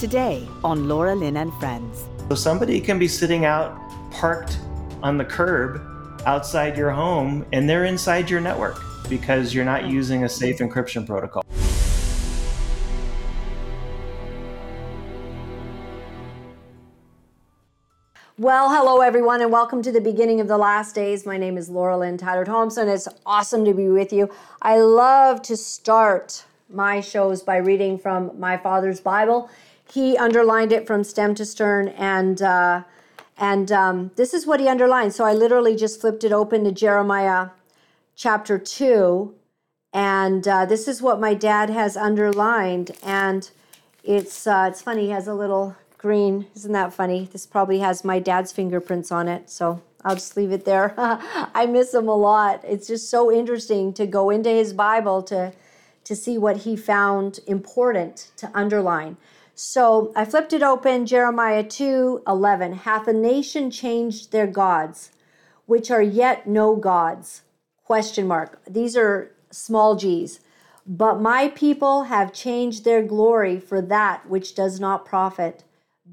Today on Laura Lynn and Friends. So somebody can be sitting out parked on the curb outside your home and they're inside your network because you're not using a safe encryption protocol. Well, hello everyone, and welcome to the beginning of the last days. My name is Laura Lynn Tyler Thompson. It's awesome to be with you. I love to start my shows by reading from my father's Bible. He underlined it from stem to stern, and uh, and um, this is what he underlined. So I literally just flipped it open to Jeremiah chapter two, and uh, this is what my dad has underlined. And it's uh, it's funny. He has a little green. Isn't that funny? This probably has my dad's fingerprints on it. So I'll just leave it there. I miss him a lot. It's just so interesting to go into his Bible to to see what he found important to underline. So I flipped it open, Jeremiah 2 11. Hath a nation changed their gods, which are yet no gods? Question mark. These are small g's. But my people have changed their glory for that which does not profit.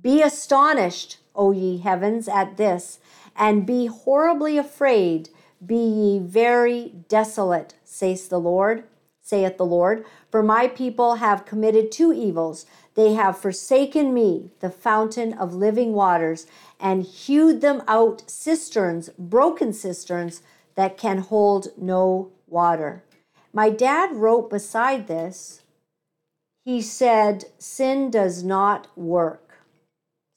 Be astonished, O ye heavens, at this, and be horribly afraid. Be ye very desolate, saith the Lord, saith the Lord. For my people have committed two evils. They have forsaken me, the fountain of living waters, and hewed them out cisterns, broken cisterns that can hold no water. My dad wrote beside this, he said, Sin does not work.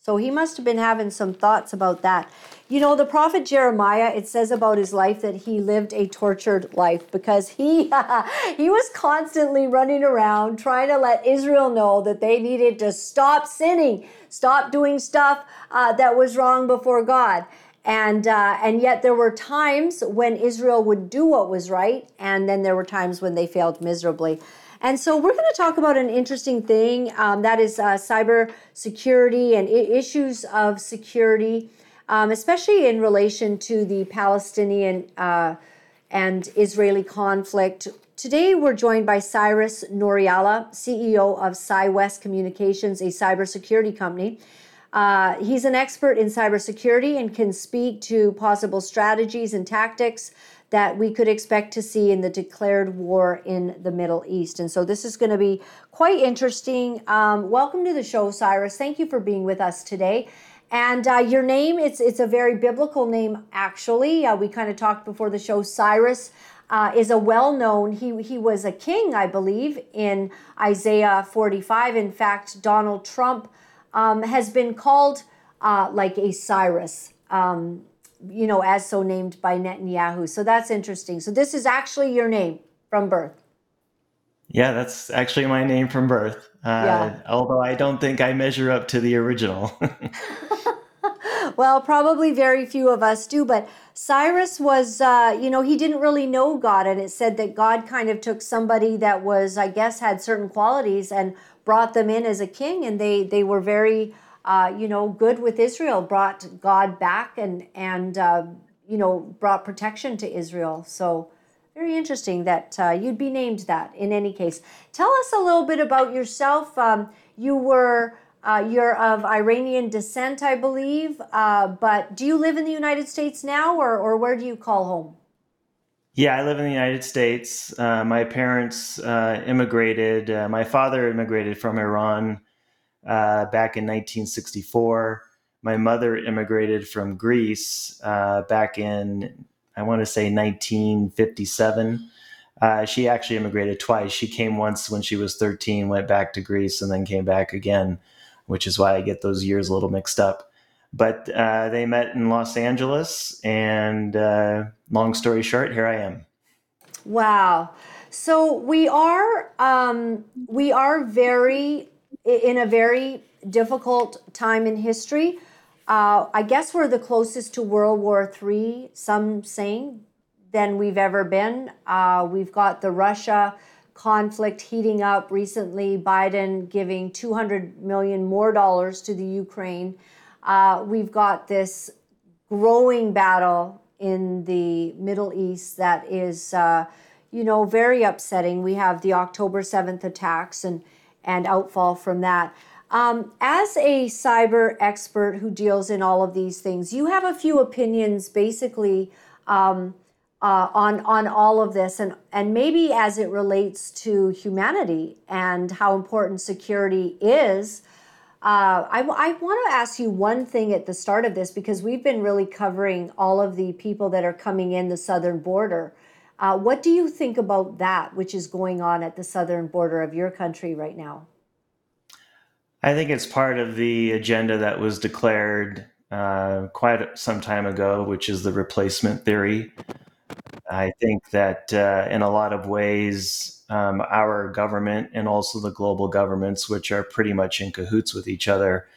So he must have been having some thoughts about that. You know, the prophet Jeremiah, it says about his life that he lived a tortured life because he he was constantly running around trying to let Israel know that they needed to stop sinning, stop doing stuff uh, that was wrong before God. And uh, and yet there were times when Israel would do what was right, and then there were times when they failed miserably. And so we're going to talk about an interesting thing um, that is uh, cyber security and I- issues of security, um, especially in relation to the Palestinian uh, and Israeli conflict. Today, we're joined by Cyrus Nooriala, CEO of Cywest Communications, a cybersecurity company. Uh, he's an expert in cybersecurity and can speak to possible strategies and tactics that we could expect to see in the declared war in the Middle East. And so this is going to be quite interesting. Um, welcome to the show, Cyrus. Thank you for being with us today. And uh, your name, it's, it's a very biblical name, actually. Uh, we kind of talked before the show. Cyrus uh, is a well known, he, he was a king, I believe, in Isaiah 45. In fact, Donald Trump um, has been called uh, like a Cyrus. Um, you know, as so named by Netanyahu. So that's interesting. So this is actually your name from birth. Yeah, that's actually my name from birth. Uh, yeah. Although I don't think I measure up to the original. well, probably very few of us do, but Cyrus was, uh, you know, he didn't really know God. And it said that God kind of took somebody that was, I guess, had certain qualities and brought them in as a king. And they, they were very, uh, you know, good with Israel, brought God back and and uh, you know brought protection to Israel. So very interesting that uh, you'd be named that. In any case, tell us a little bit about yourself. Um, you were. Uh, you're of Iranian descent, I believe, uh, but do you live in the United States now, or, or where do you call home? Yeah, I live in the United States. Uh, my parents immigrated. My father immigrated from Iran uh, back in 1964. My mother immigrated from Greece uh, back in, I want to say, 1957. Uh, she actually immigrated twice. She came once when she was 13, went back to Greece, and then came back again, which is why I get those years a little mixed up. But uh, they met in Los Angeles, and uh, long story short, here I am. Wow. So we are um, we are very in a very difficult time in history. Uh, I guess we're the closest to World War III, some saying, than we've ever been. Uh, we've got the Russia conflict heating up recently, Biden giving 200 million more dollars to the Ukraine. Uh, we've got this growing battle in the Middle East that is, uh, you know, very upsetting. We have the October 7th attacks and and outfall from that. Um, as a cyber expert who deals in all of these things, you have a few opinions basically um, uh, on on all of this, and and maybe as it relates to humanity and how important security is. Uh, I, I want to ask you one thing at the start of this because we've been really covering all of the people that are coming in the southern border. Uh, what do you think about that, which is going on at the southern border of your country right now? I think it's part of the agenda that was declared uh, quite some time ago, which is the replacement theory. I think that uh, in a lot of ways, um, our government and also the global governments, which are pretty much in cahoots with each other,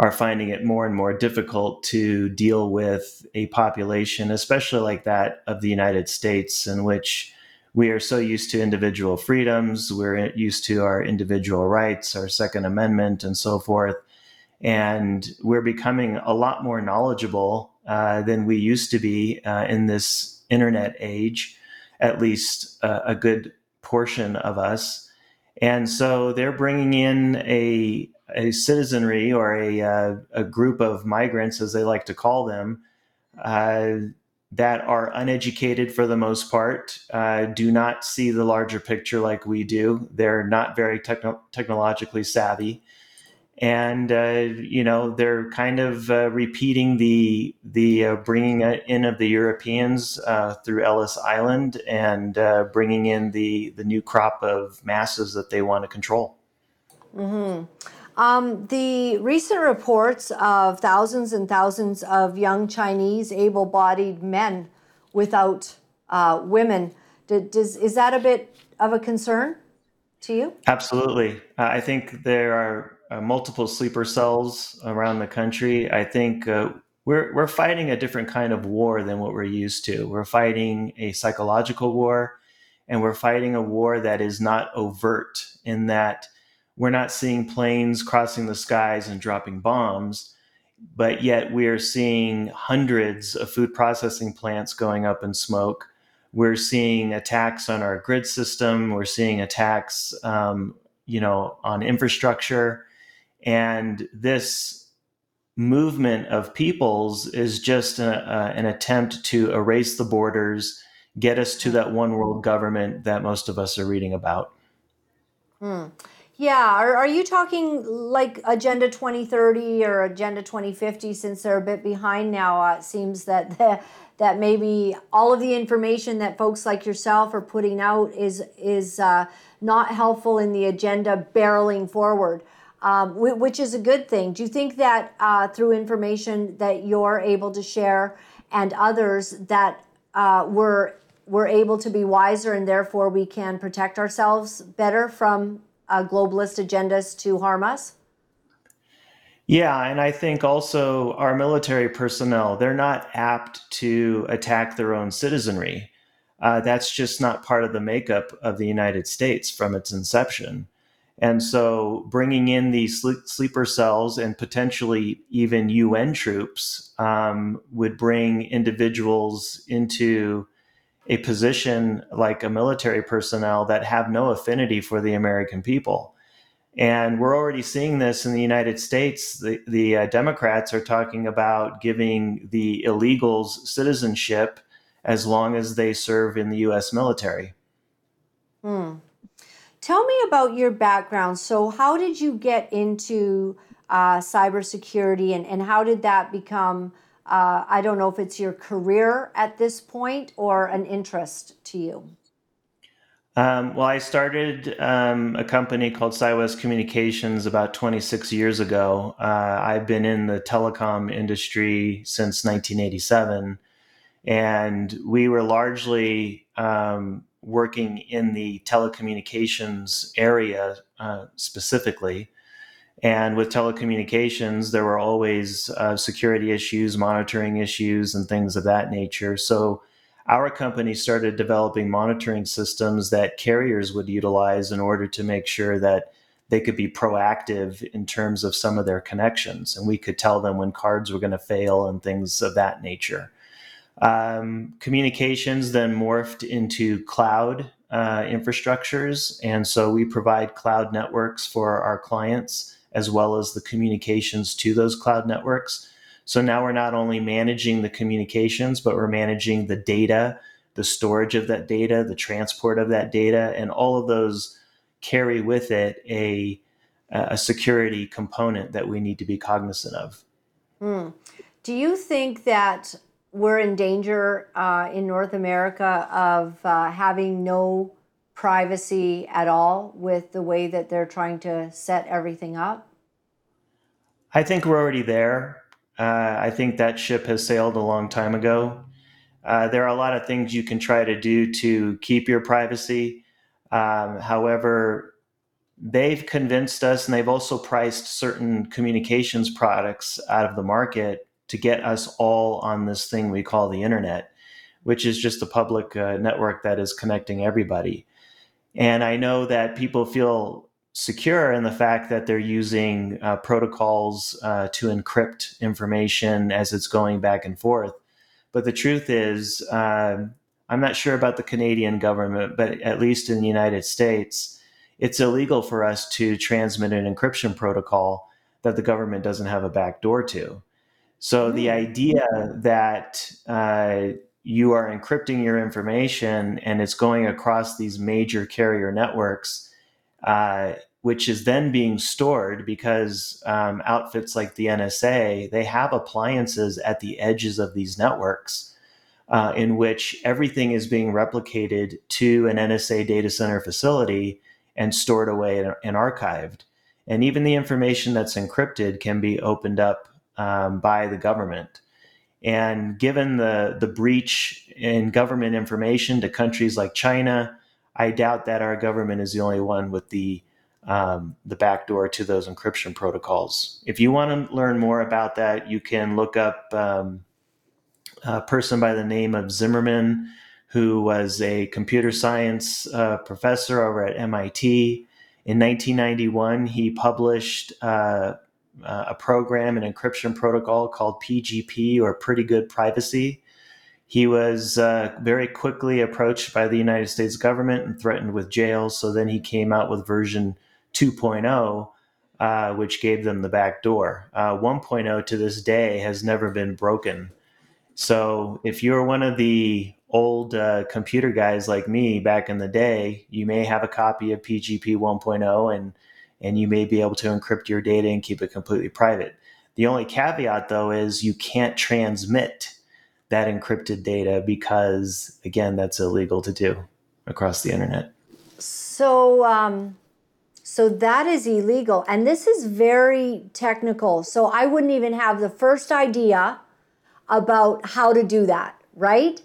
are finding it more and more difficult to deal with a population, especially like that of the United States, in which we are so used to individual freedoms, we're used to our individual rights, our Second Amendment, and so forth. And we're becoming a lot more knowledgeable uh, than we used to be uh, in this internet age, at least uh, a good portion of us. And so they're bringing in a, a citizenry or a, uh, a group of migrants, as they like to call them, uh, that are uneducated for the most part, uh, do not see the larger picture like we do. They're not very techno- technologically savvy and uh, you know they're kind of uh, repeating the the uh, bringing in of the Europeans through Ellis Island and bringing in the the new crop of masses that they want to control. Mm-hmm. Um, the recent reports of thousands and thousands of young Chinese able-bodied men without uh, women, does, is that a bit of a concern to you? Absolutely, I think there are uh, multiple sleeper cells around the country. I think uh, we're we're fighting a different kind of war than what we're used to. We're fighting a psychological war, and we're fighting a war that is not overt in that we're not seeing planes crossing the skies and dropping bombs, but yet we are seeing hundreds of food processing plants going up in smoke. We're seeing attacks on our grid system. We're seeing attacks, um, you know, on infrastructure and this movement of peoples is just a, an attempt to erase the borders, get us to that one world government that most of us are reading about. Hmm. Yeah, are, are you talking like Agenda 2030 or Agenda 2050 since they're a bit behind now? Uh, it seems that the, that maybe all of the information that folks like yourself are putting out is is uh, not helpful in the agenda barreling forward um, which is a good thing. Do you think that uh, through information that you're able to share and others that uh, we're we're able to be wiser and therefore we can protect ourselves better from uh, globalist agendas to harm us? Yeah, and I think also our military personnel, they're not apt to attack their own citizenry. Uh, that's just not part of the makeup of the United States from its inception. And so bringing in these sleeper cells and potentially even UN troops um, would bring individuals into a position like a military personnel that have no affinity for the American people. And we're already seeing this in the United States. The, the uh, Democrats are talking about giving the illegals citizenship as long as they serve in the US military. Hmm. Tell me about your background. So, how did you get into uh, cybersecurity and, and how did that become? Uh, I don't know if it's your career at this point or an interest to you. Um, well, I started um, a company called Cywest Communications about 26 years ago. Uh, I've been in the telecom industry since 1987, and we were largely um, working in the telecommunications area uh, specifically. And with telecommunications, there were always uh, security issues, monitoring issues, and things of that nature. So our company started developing monitoring systems that carriers would utilize in order to make sure that they could be proactive in terms of some of their connections. And we could tell them when cards were going to fail and things of that nature. Um, communications then morphed into cloud uh, infrastructures. And so we provide cloud networks for our clients as well as the communications to those cloud networks. So now we're not only managing the communications, but we're managing the data, the storage of that data, the transport of that data, and all of those carry with it a, a security component that we need to be cognizant of. Mm. Do you think that we're in danger uh, in North America of uh, having no privacy at all with the way that they're trying to set everything up? I think we're already there. Uh, I think that ship has sailed a long time ago. Uh, there are a lot of things you can try to do to keep your privacy. Um, however, they've convinced us and they've also priced certain communications products out of the market to get us all on this thing we call the internet, which is just a public uh, network that is connecting everybody. And I know that people feel secure in the fact that they're using uh, protocols uh, to encrypt information as it's going back and forth. But the truth is, um, I'm not sure about the Canadian government, but at least in the United States, it's illegal for us to transmit an encryption protocol that the government doesn't have a backdoor to. So the idea that uh, you are encrypting your information and it's going across these major carrier networks, uh, which is then being stored because um, outfits like the NSA they have appliances at the edges of these networks. Uh, in which everything is being replicated to an NSA data center facility and stored away and, and archived. And even the information that's encrypted can be opened up um, by the government. And given the, the breach in government information to countries like China, I doubt that our government is the only one with the um, the backdoor to those encryption protocols. If you want to learn more about that, you can look up um, a person by the name of Zimmermann, who was a computer science uh, professor over at MIT. In 1991, he published uh, uh, a program, an encryption protocol called PGP or Pretty Good Privacy. He was uh, very quickly approached by the United States government and threatened with jail. So then he came out with version 2.0, uh, which gave them the back door. Uh, 1.0 to this day has never been broken. So if you're one of the old uh, computer guys like me back in the day, you may have a copy of PGP 1.0 and and you may be able to encrypt your data and keep it completely private. The only caveat, though, is you can't transmit that encrypted data because, again, that's illegal to do across the internet. So, um, so that is illegal, and this is very technical. So I wouldn't even have the first idea about how to do that, right?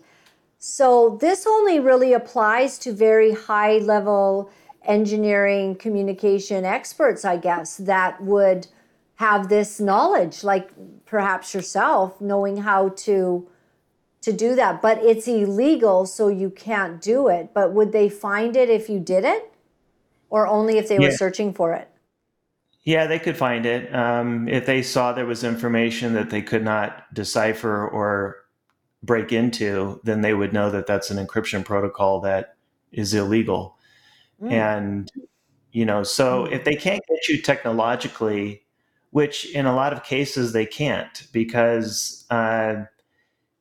So this only really applies to very high level engineering communication experts, I guess, that would have this knowledge, like perhaps yourself, knowing how to to do that. But it's illegal, so you can't do it. But would they find it if you did it, or only if they yeah. were searching for it? Yeah, they could find it um, if they saw there was information that they could not decipher or break into. Then they would know that that's an encryption protocol that is illegal. Mm. And, you know, so mm. if they can't get you technologically, which in a lot of cases they can't, because, uh,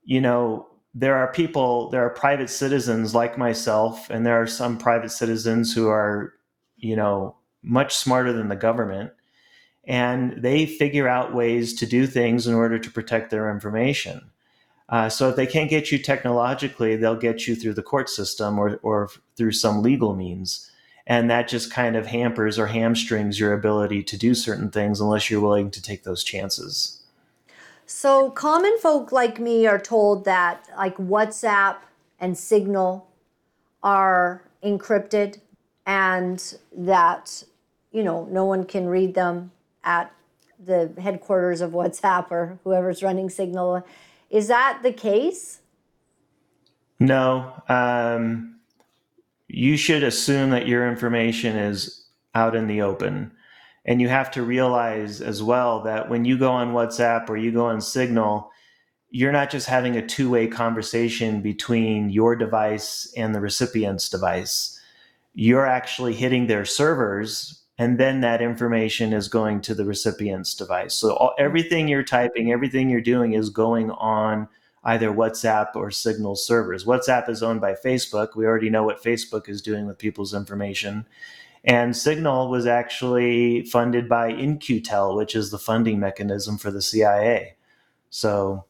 you know, there are people, there are private citizens like myself, and there are some private citizens who are, you know, much smarter than the government. And they figure out ways to do things in order to protect their information. Uh, so if they can't get you technologically, they'll get you through the court system or, or through some legal means. And that just kind of hampers or hamstrings your ability to do certain things unless you're willing to take those chances. So common folk like me are told that like WhatsApp and Signal are encrypted and that you know no one can read them at the headquarters of WhatsApp or whoever's running Signal is that the case? No. Um, you should assume that your information is out in the open. And you have to realize as well that when you go on WhatsApp or you go on Signal, you're not just having a two way conversation between your device and the recipient's device. You're actually hitting their servers and then that information is going to the recipient's device. So all, everything you're typing, everything you're doing is going on either WhatsApp or Signal servers. WhatsApp is owned by Facebook. We already know what Facebook is doing with people's information. And Signal was actually funded by In-Q-Tel, which is the funding mechanism for the CIA. So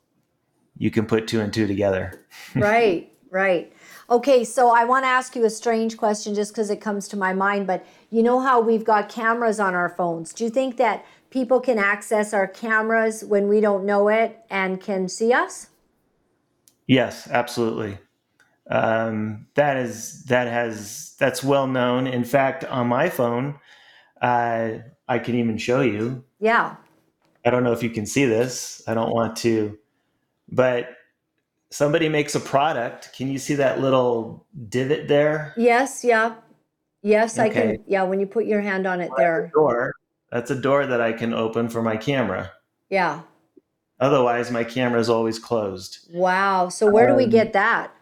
you can put two and two together. right, right. Okay, so I want to ask you a strange question just because it comes to my mind, but you know how we've got cameras on our phones. Do you think that people can access our cameras when we don't know it and can see us? Yes, absolutely. Um, that is that has that's well known. In fact, on my phone, uh, I can even show you. Yeah. I don't know if you can see this. I don't want to, but somebody makes a product. Can you see that little divot there? Yes. Yeah. Yes, okay. I can. Yeah, when you put your hand on it, well, there. Door. That's a door that I can open for my camera. Yeah. Otherwise, my camera is always closed. Wow. So where um, do we um, get that?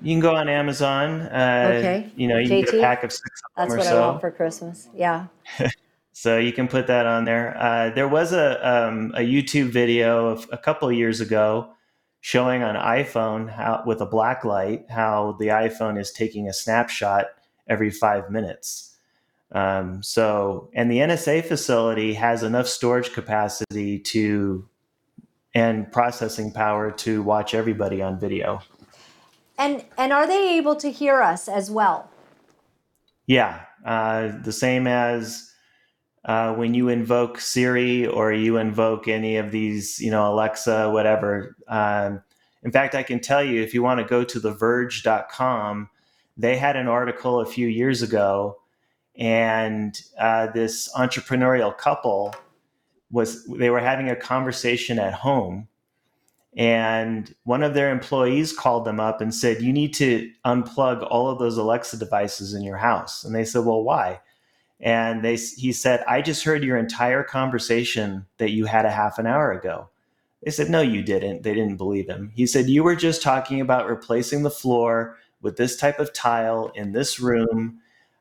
You can go on Amazon. Uh, okay. You know, you JT? can get a pack of six That's what so. I want for Christmas. Yeah. so you can put that on there. Uh, there was a um, a YouTube video of a couple of years ago showing on iPhone how with a black light how the iPhone is taking a snapshot every five minutes. Um, so, and the NSA facility has enough storage capacity to and processing power to watch everybody on video. And and are they able to hear us as well? Yeah, uh, the same as uh, when you invoke Siri or you invoke any of these, you know, Alexa, whatever. Um, in fact, I can tell you if you want to go to theverge.com, they had an article a few years ago, and uh, this entrepreneurial couple was they were having a conversation at home and one of their employees called them up and said, You need to unplug all of those Alexa devices in your house. And they said, Well, why? And they, he said, I just heard your entire conversation that you had a half an hour ago. They said, No, you didn't. They didn't believe him. He said, You were just talking about replacing the floor with this type of tile in this room.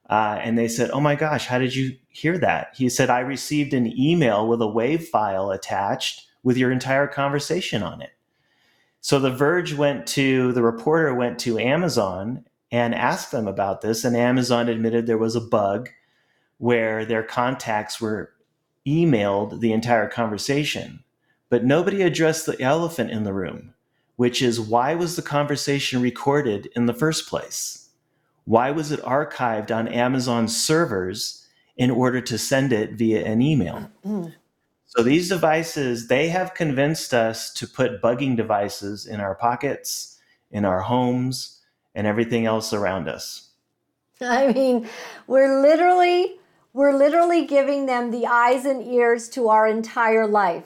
Uh, and they said, Oh my gosh, how did you hear that? He said, I received an email with a WAV file attached with your entire conversation on it. So the Verge went to, the reporter went to Amazon and asked them about this. And Amazon admitted there was a bug where their contacts were emailed the entire conversation. But nobody addressed the elephant in the room, which is why was the conversation recorded in the first place? Why was it archived on Amazon's servers in order to send it via an email? So these devices, they have convinced us to put bugging devices in our pockets, in our homes, and everything else around us. I mean, we're literally we're literally giving them the eyes and ears to our entire life.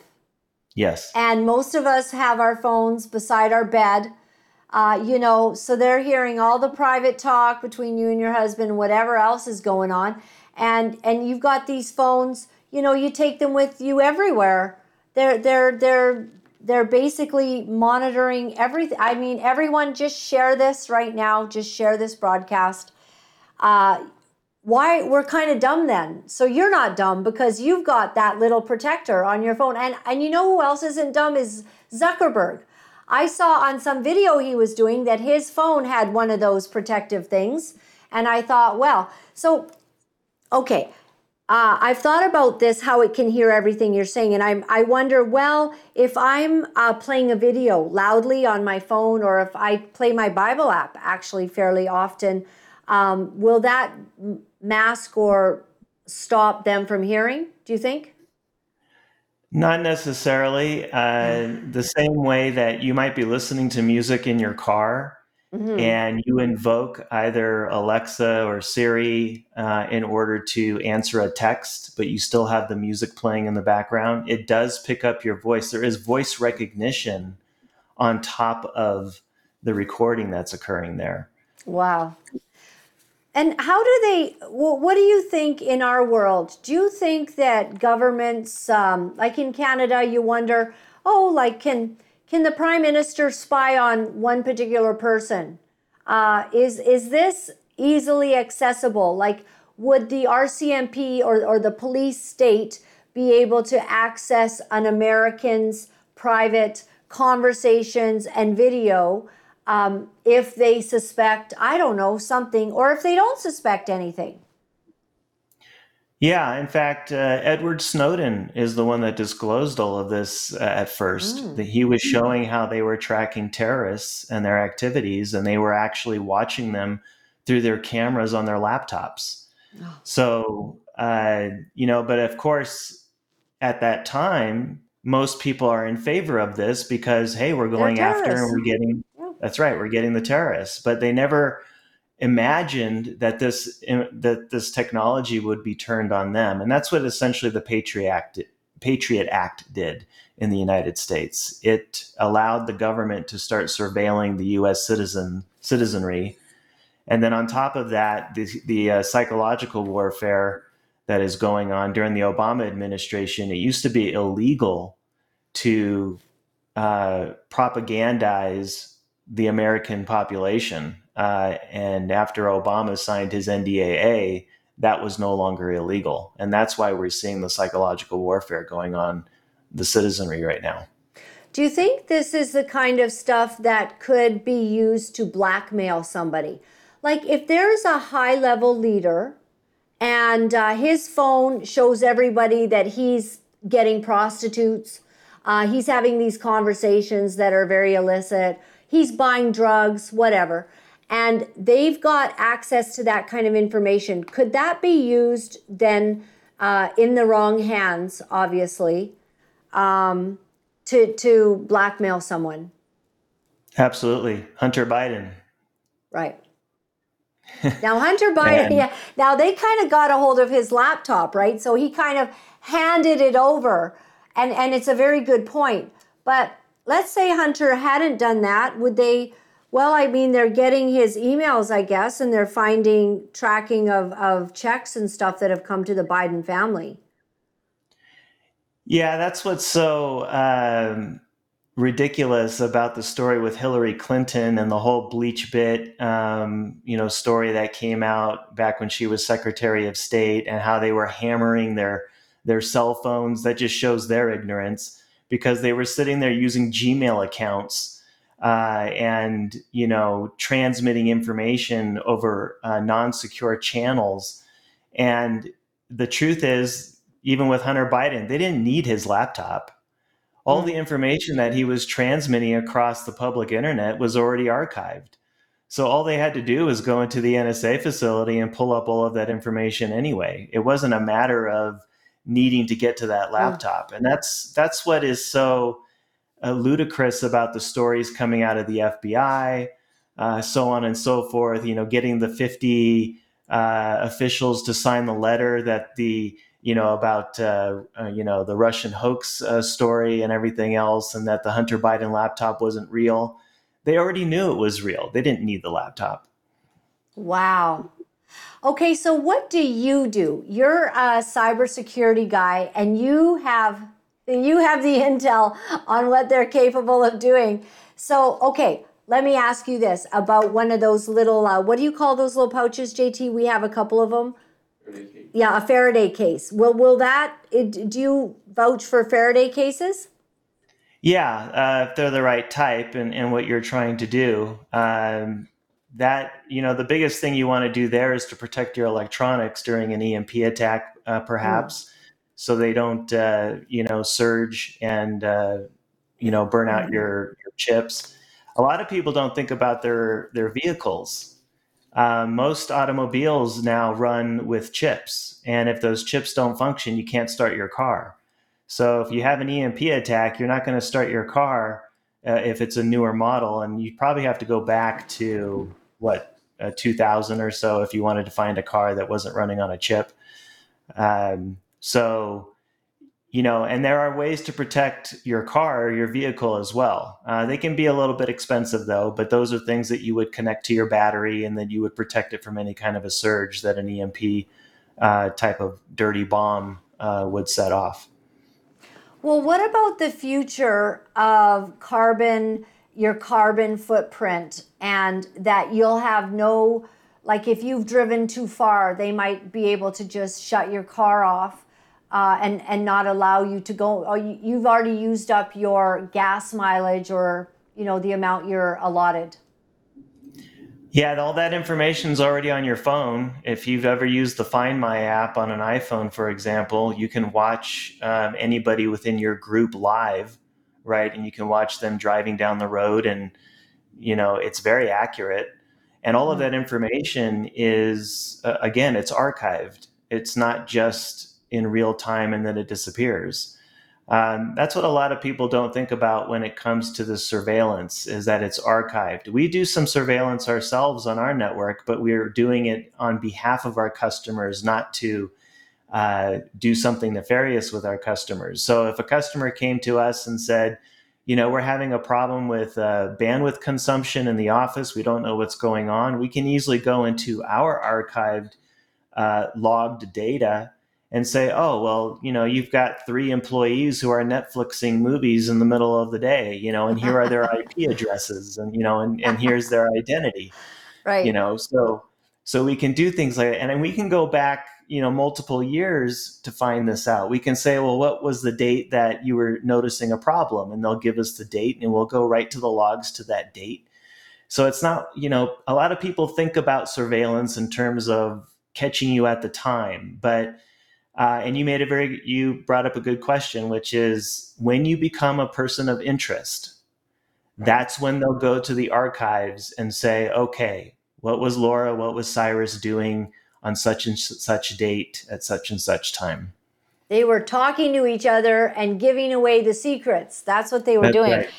Yes. And most of us have our phones beside our bed. Uh, you know, so they're hearing all the private talk between you and your husband, whatever else is going on. And and you've got these phones you know, you take them with you everywhere. They're they're they're they're basically monitoring everything. I mean, everyone just share this right now. Just share this broadcast. Uh, why we're kind of dumb then? So you're not dumb because you've got that little protector on your phone. And and you know who else isn't dumb is Zuckerberg. I saw on some video he was doing that his phone had one of those protective things, and I thought, well, so okay uh, I've thought about this, how it can hear everything you're saying, and i'm I wonder, well, if I'm uh, playing a video loudly on my phone, or if I play my Bible app actually fairly often, um, will that mask or stop them from hearing? Do you think? Not necessarily. Uh, the same way that you might be listening to music in your car Mm-hmm. and you invoke either Alexa or Siri uh, in order to answer a text, but you still have the music playing in the background, it does pick up your voice. There is voice recognition on top of the recording that's occurring there. Wow. And how do they, what do you think in our world? Do you think that governments, um, like in Canada, you wonder, oh, like, can, can the prime minister spy on one particular person? Uh, is is this easily accessible? Like would the RCMP or, or the police state be able to access an American's private conversations and video um, if they suspect, I don't know, something, or if they don't suspect anything? Yeah, in fact, uh, Edward Snowden is the one that disclosed all of this uh, at first. Mm. That he was showing how they were tracking terrorists and their activities, and they were actually watching them through their cameras on their laptops. Oh. So, uh, you know, but of course, at that time, most people are in favor of this because, hey, we're going after and we're getting. That's right, we're getting the terrorists. But they never imagined that this that this technology would be turned on them, and that's what essentially the Patriot Act Patriot Act did in the United States. It allowed the government to start surveilling the U.S. citizen citizenry, and then on top of that, the, the uh, psychological warfare that is going on during the Obama administration. It used to be illegal to uh, propagandize the American population uh, and after Obama signed his NDAA, that was no longer illegal. And that's why we're seeing the psychological warfare going on the citizenry right now. Do you think this is the kind of stuff that could be used to blackmail somebody? Like if there's a high level leader and uh, his phone shows everybody that he's getting prostitutes, uh, he's having these conversations that are very illicit, he's buying drugs, whatever and they've got access to that kind of information. Could that be used then uh, in the wrong hands, obviously, um, to to blackmail someone? Absolutely, Hunter Biden. Right. now Hunter Biden, yeah. Now they kind of got a hold of his laptop, right? So he kind of handed it over, and and it's a very good point. But let's say Hunter hadn't done that, would they? Well, I mean, they're getting his emails, I guess, and they're finding tracking of, of checks and stuff that have come to the Biden family. Yeah, that's what's so um, ridiculous about the story with Hillary Clinton and the whole BleachBit, um, you know, story that came out back when she was Secretary of State and how they were hammering their their cell phones. That just shows their ignorance because they were sitting there using Gmail accounts uh, and you know transmitting information over uh, non-secure channels. And the truth is, even with Hunter Biden, they didn't need his laptop. All the information that he was transmitting across the public internet was already archived. So all they had to do was go into the NSA facility and pull up all of that information anyway. It wasn't a matter of needing to get to that laptop. And that's that's what is so uh, ludicrous about the stories coming out of the FBI, uh, so on and so forth. You know, getting the 50 uh, officials to sign the letter that the you know about uh, uh, you know the Russian hoax uh, story and everything else, and that the Hunter Biden laptop wasn't real. They already knew it was real. They didn't need the laptop. Wow. Okay, so what do you do? You're a cybersecurity guy, and you have you have the intel on what they're capable of doing. So, okay, let me ask you this about one of those little, uh, what do you call those little pouches, JT? We have a couple of them. Yeah, a Faraday case. Will will that? It, do you vouch for Faraday cases? Yeah, uh, if they're the right type and, and what you're trying to do. Um, that you know, the biggest thing you want to do there is to protect your electronics during an EMP attack, uh, perhaps. Mm so they don't uh, you know surge and uh, you know burn out your, your chips. A lot of people don't think about their their vehicles. Uh, most automobiles now run with chips, and if those chips don't function, you can't start your car. So if you have an EMP attack, you're not going to start your car uh, if it's a newer model, and you probably have to go back to what uh, 2000 or so if you wanted to find a car that wasn't running on a chip. Um, so, you know, and there are ways to protect your car your vehicle as well. Uh, they can be a little bit expensive though, but those are things that you would connect to your battery and then you would protect it from any kind of a surge that an EMP uh, type of dirty bomb uh, would set off. Well, what about the future of carbon, your carbon footprint, and that you'll have no like if you've driven too far, they might be able to just shut your car off uh, and and not allow you to go. You, you've already used up your gas mileage or you know the amount you're allotted. Yeah, all that information is already on your phone. If you've ever used the Find My app on an iPhone, for example, you can watch um, anybody within your group live, right? And you can watch them driving down the road, and you know it's very accurate. And all of mm-hmm. that information is, uh, again, it's archived. It's not just in real time and then it disappears. Um, that's what a lot of people don't think about when it comes to the surveillance is that it's archived. We do some surveillance ourselves on our network, but we're doing it on behalf of our customers, not to uh, do something nefarious with our customers. So if a customer came to us and said, you know, we're having a problem with uh, bandwidth consumption in the office, we don't know what's going on, we can easily go into our archived uh, logged data and say, oh, well, you know, you've got three employees who are Netflixing movies in the middle of the day, you know, and here are their IP addresses and, you know, and, and here's their identity. Right. You know, so so we can do things like that. And then we can go back, you know, multiple years to find this out. We can say, well, what was the date that you were noticing a problem? And they'll give us the date and we'll go right to the logs to that date. So it's not, you know, a lot of people think about surveillance in terms of catching you at the time, but uh, and you made a very, you brought up a good question, which is when you become a person of interest, that's when they'll go to the archives and say, okay, what was Laura, what was Cyrus doing on such and such date at such and such time? They were talking to each other and giving away the secrets. That's what they were That's doing. right.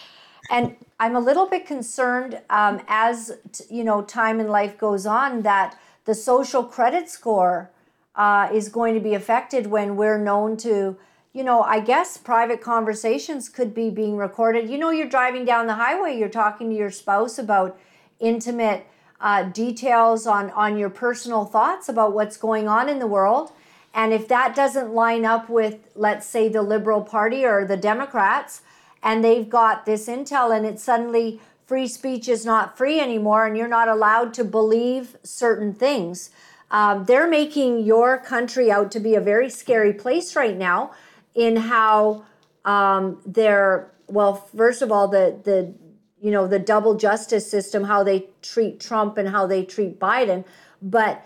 And I'm a little bit concerned um, as t- you know time in life goes on that the social credit score uh, is going to be affected when we're known to, you know, I guess private conversations could be being recorded. You know, you're driving down the highway, you're talking to your spouse about intimate uh, details on, on your personal thoughts about what's going on in the world. And if that doesn't line up with, let's say, the Liberal Party or the Democrats, and they've got this intel and it's suddenly free speech is not free anymore and you're not allowed to believe certain things um, they're making your country out to be a very scary place right now in how um, they're well first of all the the you know the double justice system how they treat trump and how they treat biden. But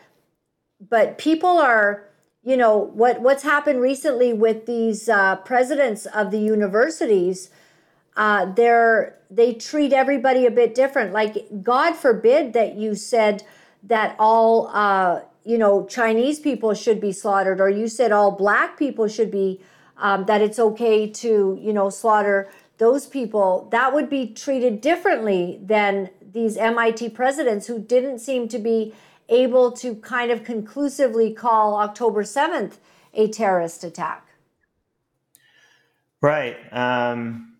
but people are you know what what's happened recently with these uh, presidents of the universities uh, they're they treat everybody a bit different. Like god forbid that you said that all uh, you know, Chinese people should be slaughtered, or you said all black people should be, um, that it's okay to, you know, slaughter those people, that would be treated differently than these MIT presidents who didn't seem to be able to kind of conclusively call October 7th a terrorist attack. Right. Um,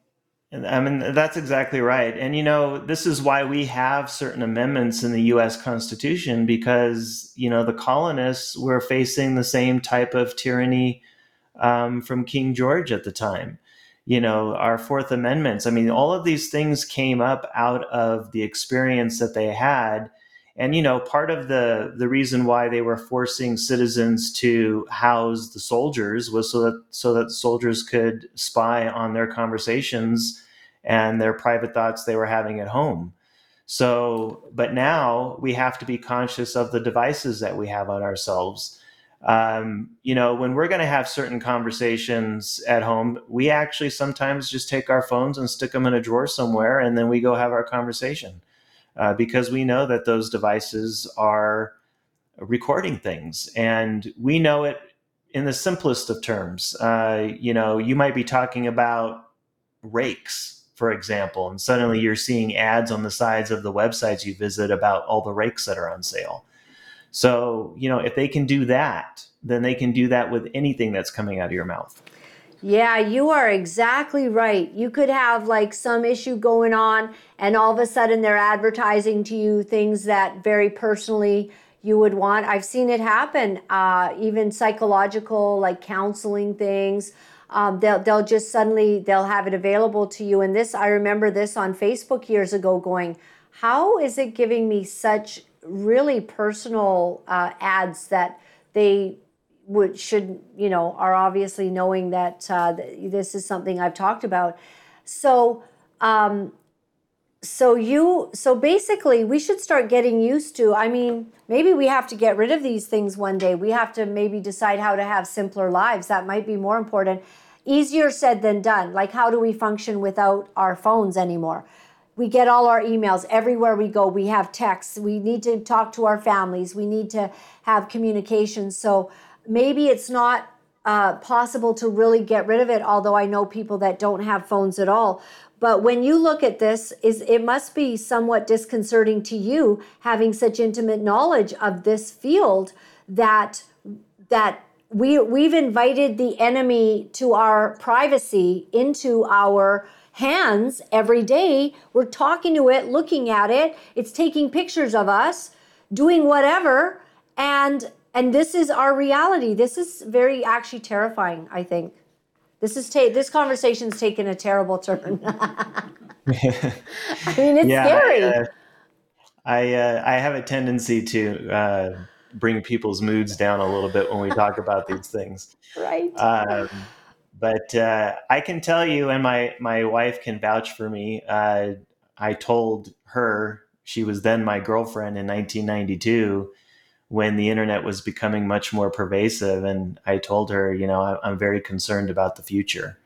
I mean, that's exactly right. And, you know, this is why we have certain amendments in the US Constitution because, you know, the colonists were facing the same type of tyranny um, from King George at the time. You know, our Fourth Amendments, I mean, all of these things came up out of the experience that they had. And, you know, part of the, the reason why they were forcing citizens to house the soldiers was so that so that soldiers could spy on their conversations and their private thoughts they were having at home. So, but now we have to be conscious of the devices that we have on ourselves. Um, you know, when we're going to have certain conversations at home, we actually sometimes just take our phones and stick them in a drawer somewhere, and then we go have our conversation uh, because we know that those devices are recording things, and we know it in the simplest of terms. Uh, you know, you might be talking about rakes for example, and suddenly you're seeing ads on the sides of the websites you visit about all the rakes that are on sale. So, you know, if they can do that, then they can do that with anything that's coming out of your mouth. Yeah, you are exactly right. You could have like some issue going on, and all of a sudden they're advertising to you things that very personally you would want. I've seen it happen, uh, even psychological, like counseling things um, they'll they'll just suddenly they'll have it available to you. And this I remember this on Facebook years ago, going, how is it giving me such really personal uh, ads that they would should you know are obviously knowing that uh, this is something I've talked about. So um, so you so basically we should start getting used to i mean maybe we have to get rid of these things one day. We have to maybe decide how to have simpler lives. That might be more important. Easier said than done. Like how do we function without our phones anymore we get all our emails everywhere we go. We have texts. We need to talk to our families. We need to have communication. So maybe it's not uh, possible to really get rid of it although i know people that don't have phones at all. But when you look at this, is it must be somewhat disconcerting to you having such intimate knowledge of this field that that we we've invited the enemy to our privacy into our hands every day. We're talking to it, looking at it, it's taking pictures of us, doing whatever, and and this is our reality. This is very actually terrifying, I think. This is ta- this conversation's taken a terrible turn. I mean, it's yeah, scary. I, uh, I, uh, I have a tendency to uh, bring people's moods down a little bit when we talk about these things. Right. Um, but uh, I can tell you, and my my wife can vouch for me. Uh, I told her she was then my girlfriend in 1992 when the internet was becoming much more pervasive. And I told her, you know, I'm very concerned about the future.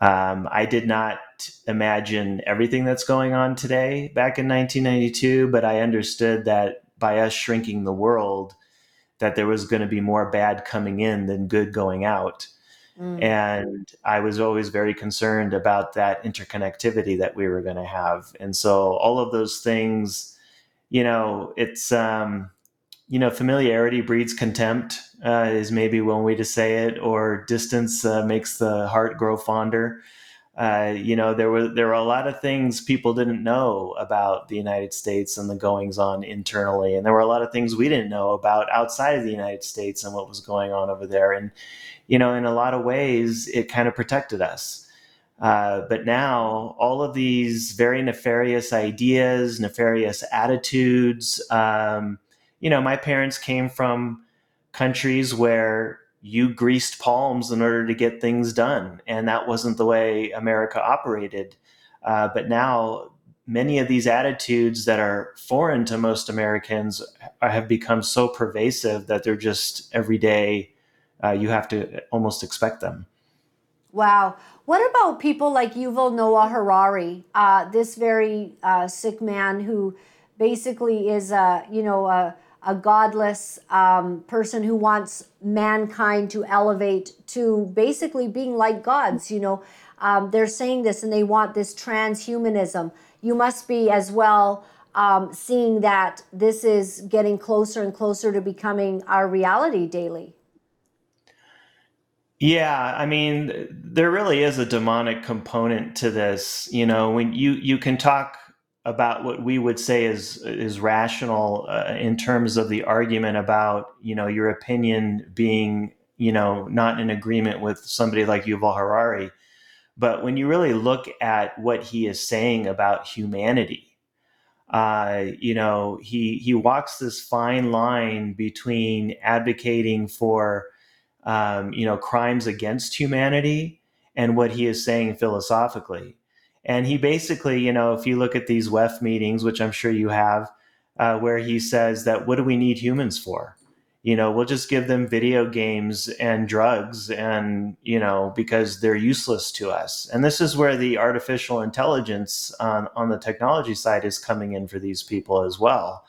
Um, I did not imagine everything that's going on today back in 1992, but I understood that by us shrinking the world, that there was going to be more bad coming in than good going out. Mm. And I was always very concerned about that interconnectivity that we were going to have. And so all of those things, you know, it's um, you know, familiarity breeds contempt, uh, is maybe one way to say it, or distance uh, makes the heart grow fonder. Uh, you know, there were there were a lot of things people didn't know about the United States and the goings on internally, and there were a lot of things we didn't know about outside of the United States and what was going on over there. And you know, in a lot of ways, it kind of protected us. Uh, but now, all of these very nefarious ideas, nefarious attitudes. Um, you know, my parents came from countries where you greased palms in order to get things done, and that wasn't the way America operated. Uh, but now, many of these attitudes that are foreign to most Americans have become so pervasive that they're just every day. Uh, you have to almost expect them. Wow. What about people like Yuval Noah Harari, uh, this very uh, sick man who basically is you know a godless um, person who wants mankind to elevate to basically being like gods. You know, um, they're saying this and they want this transhumanism. You must be as well um, seeing that this is getting closer and closer to becoming our reality daily. Yeah, I mean, there really is a demonic component to this. You know, when you you can talk about what we would say is is rational uh, in terms of the argument about you know your opinion being you know not in agreement with somebody like Yuval Harari. But when you really look at what he is saying about humanity uh, you know he he walks this fine line between advocating for um, you know crimes against humanity and what he is saying philosophically and he basically, you know, if you look at these WEF meetings, which I'm sure you have, uh, where he says that what do we need humans for? You know, we'll just give them video games and drugs, and you know, because they're useless to us. And this is where the artificial intelligence on on the technology side is coming in for these people as well.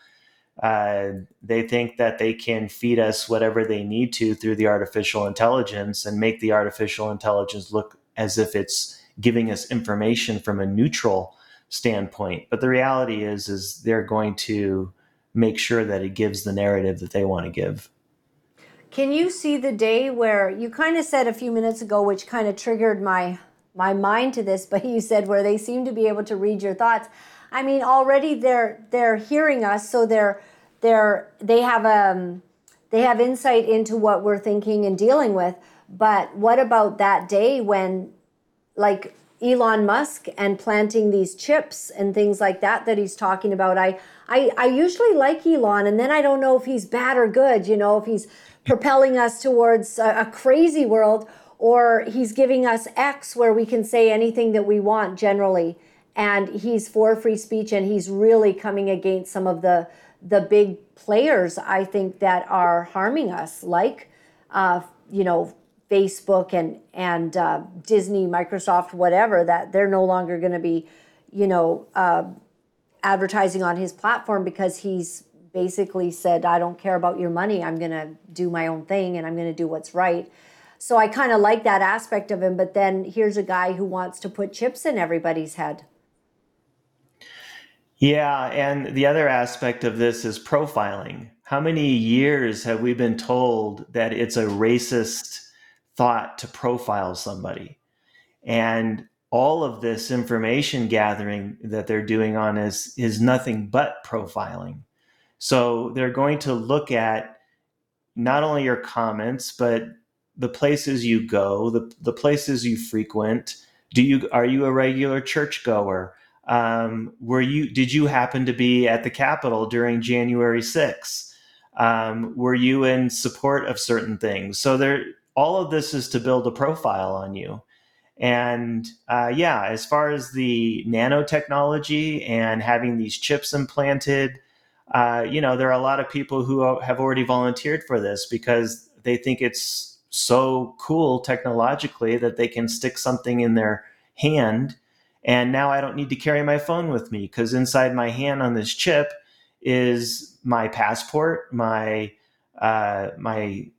Uh, they think that they can feed us whatever they need to through the artificial intelligence and make the artificial intelligence look as if it's giving us information from a neutral standpoint. But the reality is, is they're going to make sure that it gives the narrative that they want to give. Can you see the day where you kind of said a few minutes ago, which kind of triggered my my mind to this, but you said where they seem to be able to read your thoughts. I mean, already they're they're hearing us, so they're they're they have um they have insight into what we're thinking and dealing with. But what about that day when like Elon Musk and planting these chips and things like that that he's talking about. I, I, I usually like Elon, and then I don't know if he's bad or good, you know, if he's propelling us towards a, a crazy world or he's giving us X where we can say anything that we want generally. And he's for free speech and he's really coming against some of the the big players I think that are harming us, like uh, you know Facebook and and uh, Disney, Microsoft, whatever. That they're no longer going to be, you know, uh, advertising on his platform because he's basically said, "I don't care about your money. I'm going to do my own thing and I'm going to do what's right." So I kind of like that aspect of him. But then here's a guy who wants to put chips in everybody's head. Yeah, and the other aspect of this is profiling. How many years have we been told that it's a racist thought to profile somebody? And all of this information gathering that they're doing on is is nothing but profiling. So they're going to look at not only your comments, but the places you go, the, the places you frequent. Do you are you a regular churchgoer? Um, were you did you happen to be at the Capitol during January 6th? Um, were you in support of certain things? So there, all of this is to build a profile on you. And uh, yeah, as far as the nanotechnology and having these chips implanted, uh, you know, there are a lot of people who have already volunteered for this because they think it's so cool technologically that they can stick something in their hand and now I don't need to carry my phone with me because inside my hand on this chip is my passport, my uh, my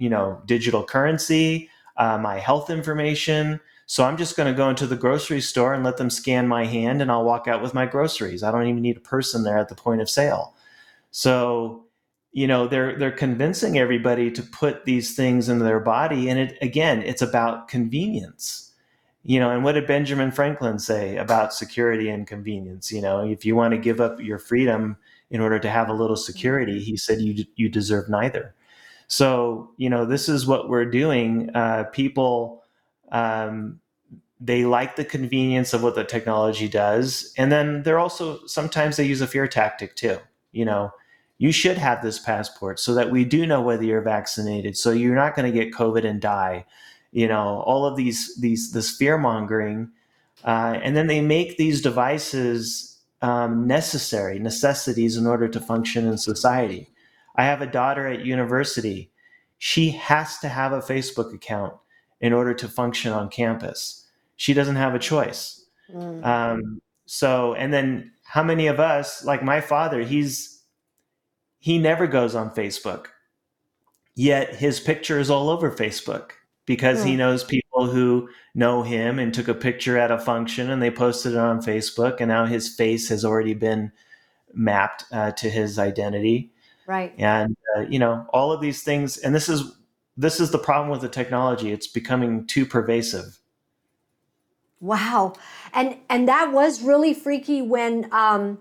you know digital currency, uh, my health information. So I'm just going to go into the grocery store and let them scan my hand, and I'll walk out with my groceries. I don't even need a person there at the point of sale. So you know they're they're convincing everybody to put these things into their body, and it again, it's about convenience you know and what did benjamin franklin say about security and convenience you know if you want to give up your freedom in order to have a little security he said you you deserve neither so you know this is what we're doing. Uh, people um, they like the convenience of what the technology does. And then they're also sometimes they use a fear tactic too. You know you should have this passport so that we do know whether you're vaccinated so you're not going to get covid and die. You know all of these these this fear mongering uh, and then they make these devices um, necessary necessities in order to function in society i have a daughter at university she has to have a facebook account in order to function on campus she doesn't have a choice mm. um, so and then how many of us like my father he's he never goes on facebook yet his picture is all over facebook because he hmm. knows people who know him and took a picture at a function and they posted it on Facebook and now his face has already been mapped uh, to his identity. Right. And uh, you know, all of these things and this is this is the problem with the technology. It's becoming too pervasive. Wow. And and that was really freaky when um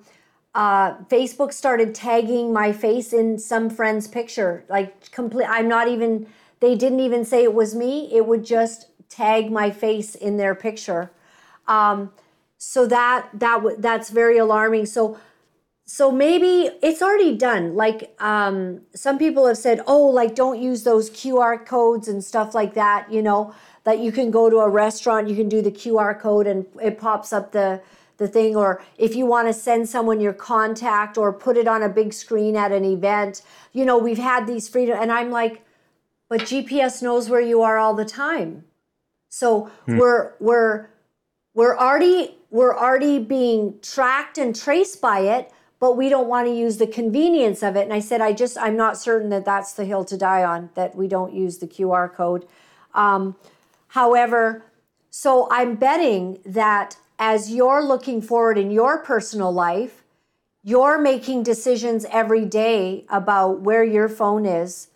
uh, Facebook started tagging my face in some friend's picture. Like complete I'm not even they didn't even say it was me. It would just tag my face in their picture. Um, so that that that's very alarming. So so maybe it's already done. Like um, some people have said, oh, like don't use those QR codes and stuff like that. You know that you can go to a restaurant, you can do the QR code and it pops up the the thing or if you want to send someone your contact or put it on a big screen at an event you know we've had these freedom and i'm like but GPS knows where you are all the time. So hmm. we're we're we're already we're already being tracked and traced by it, but we don't want to use the convenience of it. And I said, I just I'm not certain that that's the hill to die on that we don't use the QR code. Um, however, so I'm betting that as you're looking forward in your personal life, you're making decisions every day about where your phone is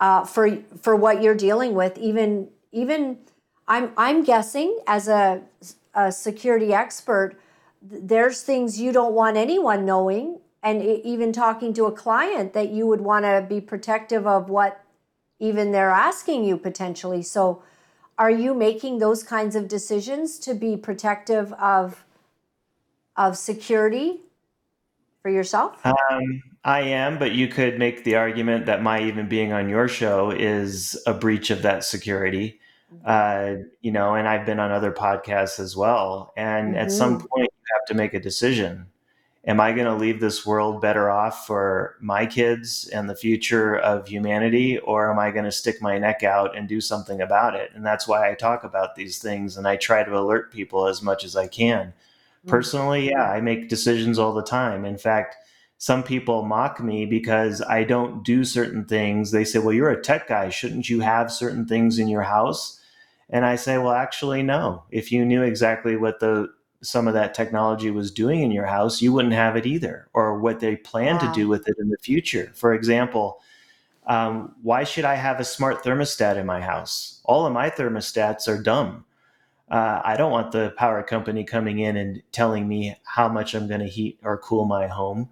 uh, for for what you're dealing with. Even even I'm I'm guessing as a, a security expert, there's things you don't want anyone knowing, and even talking to a client that you would want to be protective of what even they're asking you potentially. So are you making those kinds of decisions to be protective of of security for yourself? Um, I am, but you could make the argument that my even being on your show is a breach of that security. Uh, you know, and I've been on other podcasts as well. And mm-hmm. at some point, you have to make a decision. Am I going to leave this world better off for my kids and the future of humanity, or am I going to stick my neck out and do something about it? And that's why I talk about these things and I try to alert people as much as I can. Mm-hmm. Personally, yeah, I make decisions all the time. In fact, some people mock me because I don't do certain things. They say, Well, you're a tech guy. Shouldn't you have certain things in your house? And I say, Well, actually, no. If you knew exactly what the some of that technology was doing in your house, you wouldn't have it either, or what they plan wow. to do with it in the future. For example, um, why should I have a smart thermostat in my house? All of my thermostats are dumb. Uh, I don't want the power company coming in and telling me how much I'm going to heat or cool my home.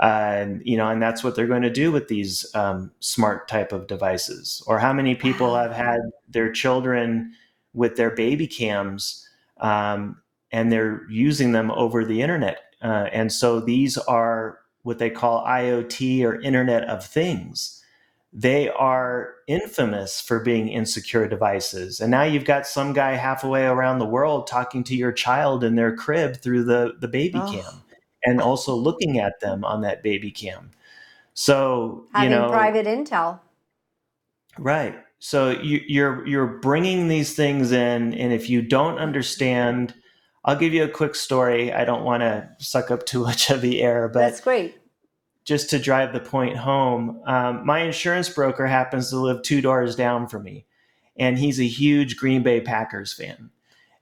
And you know, and that's what they're going to do with these um, smart type of devices. Or how many people have had their children with their baby cams, um, and they're using them over the internet. Uh, and so these are what they call IoT or Internet of Things they are infamous for being insecure devices. And now you've got some guy halfway around the world talking to your child in their crib through the, the baby oh. cam and also looking at them on that baby cam. So, having you know, private intel. Right. So you, you're you're bringing these things in, and if you don't understand, I'll give you a quick story. I don't want to suck up too much of the air, but that's great just to drive the point home, um, my insurance broker happens to live two doors down from me, and he's a huge Green Bay Packers fan.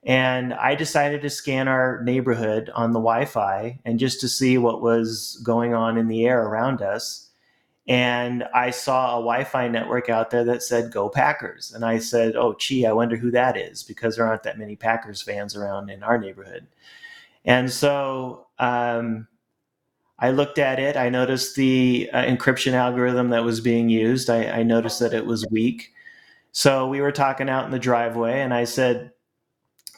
And I decided to scan our neighborhood on the Wi Fi and just to see what was going on in the air around us. And I saw a Wi Fi network out there that said, Go Packers. And I said, Oh, gee, I wonder who that is because there aren't that many Packers fans around in our neighborhood. And so, um, I looked at it. I noticed the uh, encryption algorithm that was being used. I, I, noticed that it was weak. So we were talking out in the driveway, and I said,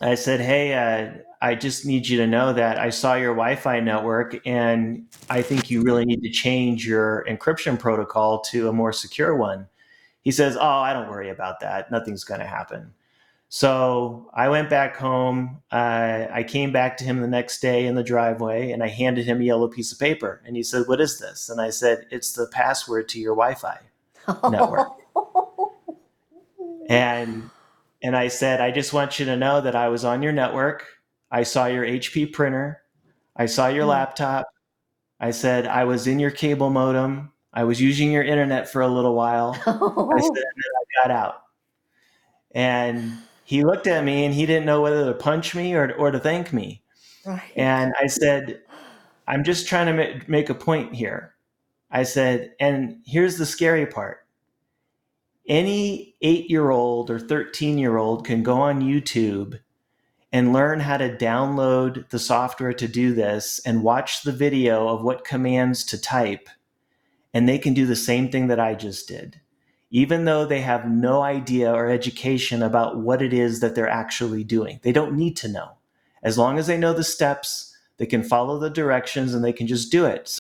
"I said, hey, uh, I just need you to know that I saw your Wi-Fi network, and I think you really need to change your encryption protocol to a more secure one." He says, "Oh, I don't worry about that. Nothing's going to happen." So I went back home. Uh, I came back to him the next day in the driveway and I handed him a yellow piece of paper. And he said, What is this? And I said, It's the password to your Wi Fi network. and and I said, I just want you to know that I was on your network. I saw your HP printer. I saw your mm. laptop. I said, I was in your cable modem. I was using your internet for a little while. I said, I got out. And he looked at me and he didn't know whether to punch me or, or to thank me. Right. And I said, I'm just trying to make a point here. I said, and here's the scary part any eight year old or 13 year old can go on YouTube and learn how to download the software to do this and watch the video of what commands to type. And they can do the same thing that I just did even though they have no idea or education about what it is that they're actually doing. They don't need to know. As long as they know the steps, they can follow the directions and they can just do it.